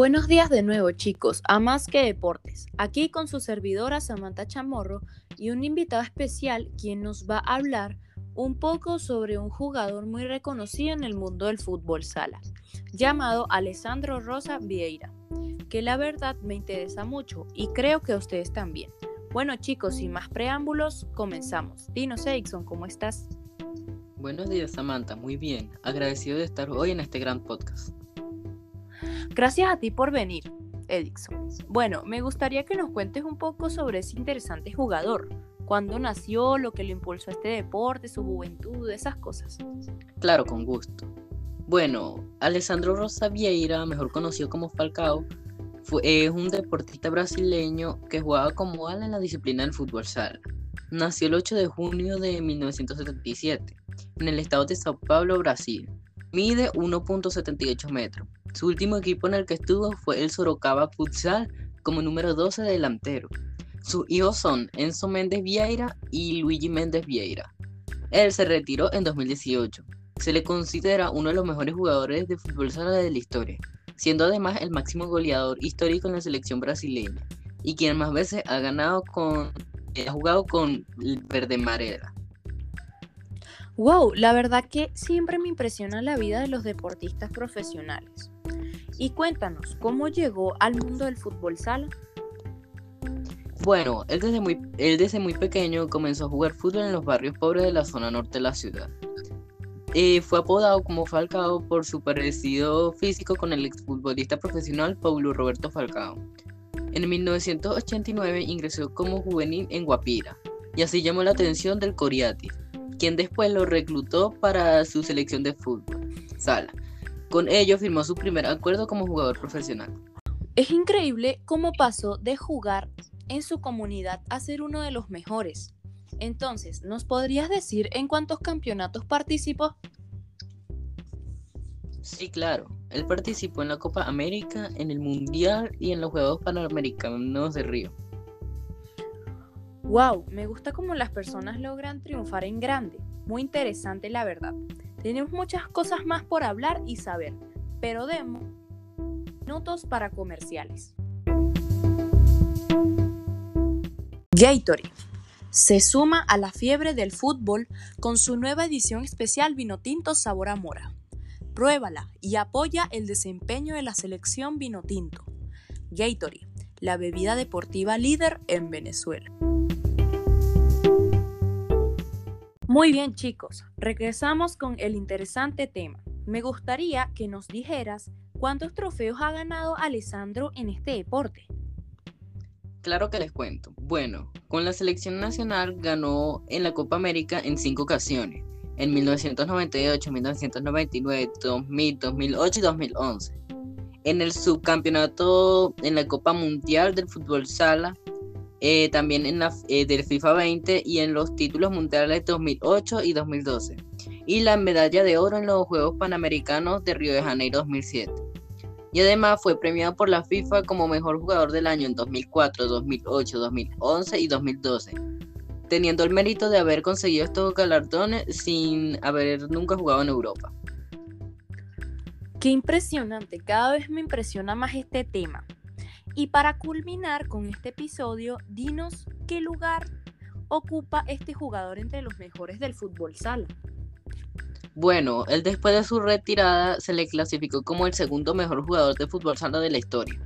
Buenos días de nuevo chicos, a Más que Deportes, aquí con su servidora Samantha Chamorro y un invitado especial quien nos va a hablar un poco sobre un jugador muy reconocido en el mundo del fútbol sala, llamado Alessandro Rosa Vieira, que la verdad me interesa mucho y creo que a ustedes también. Bueno chicos, sin más preámbulos, comenzamos. Dinos Edison, ¿cómo estás? Buenos días Samantha, muy bien, agradecido de estar hoy en este gran podcast. Gracias a ti por venir, Edison. Bueno, me gustaría que nos cuentes un poco sobre ese interesante jugador. ¿Cuándo nació? ¿Lo que lo impulsó a este deporte? ¿Su juventud? Esas cosas. Claro, con gusto. Bueno, Alessandro Rosa Vieira, mejor conocido como Falcao, fue, es un deportista brasileño que jugaba como ala en la disciplina del fútbol sala. Nació el 8 de junio de 1977 en el estado de Sao Paulo, Brasil. Mide 1.78 metros su último equipo en el que estuvo fue el Sorocaba Futsal como número 12 de delantero. Sus hijos son Enzo Méndez Vieira y Luigi Méndez Vieira. Él se retiró en 2018. Se le considera uno de los mejores jugadores de fútbol sala de la historia, siendo además el máximo goleador histórico en la selección brasileña y quien más veces ha ganado con ha jugado con el Verde Marera. Wow, la verdad que siempre me impresiona la vida de los deportistas profesionales. Y cuéntanos, ¿cómo llegó al mundo del fútbol sala? Bueno, él desde, muy, él desde muy pequeño comenzó a jugar fútbol en los barrios pobres de la zona norte de la ciudad. Fue apodado como Falcao por su parecido físico con el exfutbolista profesional Paulo Roberto Falcao. En 1989 ingresó como juvenil en Guapira y así llamó la atención del Coriati, quien después lo reclutó para su selección de fútbol, Sala. Con ello firmó su primer acuerdo como jugador profesional. Es increíble cómo pasó de jugar en su comunidad a ser uno de los mejores. Entonces, ¿nos podrías decir en cuántos campeonatos participó? Sí, claro. Él participó en la Copa América, en el Mundial y en los Juegos Panamericanos de Río. Wow, me gusta cómo las personas logran triunfar en grande. Muy interesante la verdad. Tenemos muchas cosas más por hablar y saber, pero demos minutos para comerciales. Gatorade se suma a la fiebre del fútbol con su nueva edición especial vino tinto sabor a mora. Pruébala y apoya el desempeño de la selección vino tinto. Gatorade, la bebida deportiva líder en Venezuela. Muy bien chicos, regresamos con el interesante tema. Me gustaría que nos dijeras cuántos trofeos ha ganado Alessandro en este deporte. Claro que les cuento. Bueno, con la selección nacional ganó en la Copa América en cinco ocasiones, en 1998, 1999, 2000, 2008 y 2011. En el subcampeonato en la Copa Mundial del Fútbol Sala eh, también en la eh, del FIFA 20 y en los títulos mundiales 2008 y 2012, y la medalla de oro en los Juegos Panamericanos de Río de Janeiro 2007. Y además fue premiado por la FIFA como mejor jugador del año en 2004, 2008, 2011 y 2012, teniendo el mérito de haber conseguido estos galardones sin haber nunca jugado en Europa. Qué impresionante, cada vez me impresiona más este tema. Y para culminar con este episodio, dinos qué lugar ocupa este jugador entre los mejores del fútbol sala. Bueno, él después de su retirada se le clasificó como el segundo mejor jugador de fútbol sala de la historia.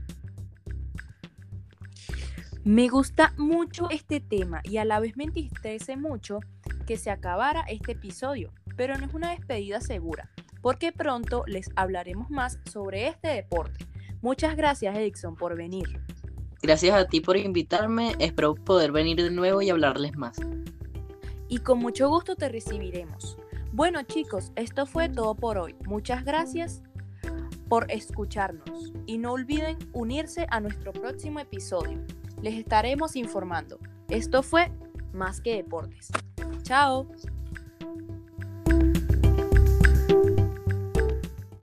Me gusta mucho este tema y a la vez me entristece mucho que se acabara este episodio, pero no es una despedida segura, porque pronto les hablaremos más sobre este deporte. Muchas gracias, Edison, por venir. Gracias a ti por invitarme. Espero poder venir de nuevo y hablarles más. Y con mucho gusto te recibiremos. Bueno, chicos, esto fue todo por hoy. Muchas gracias por escucharnos y no olviden unirse a nuestro próximo episodio. Les estaremos informando. Esto fue Más que Deportes. Chao.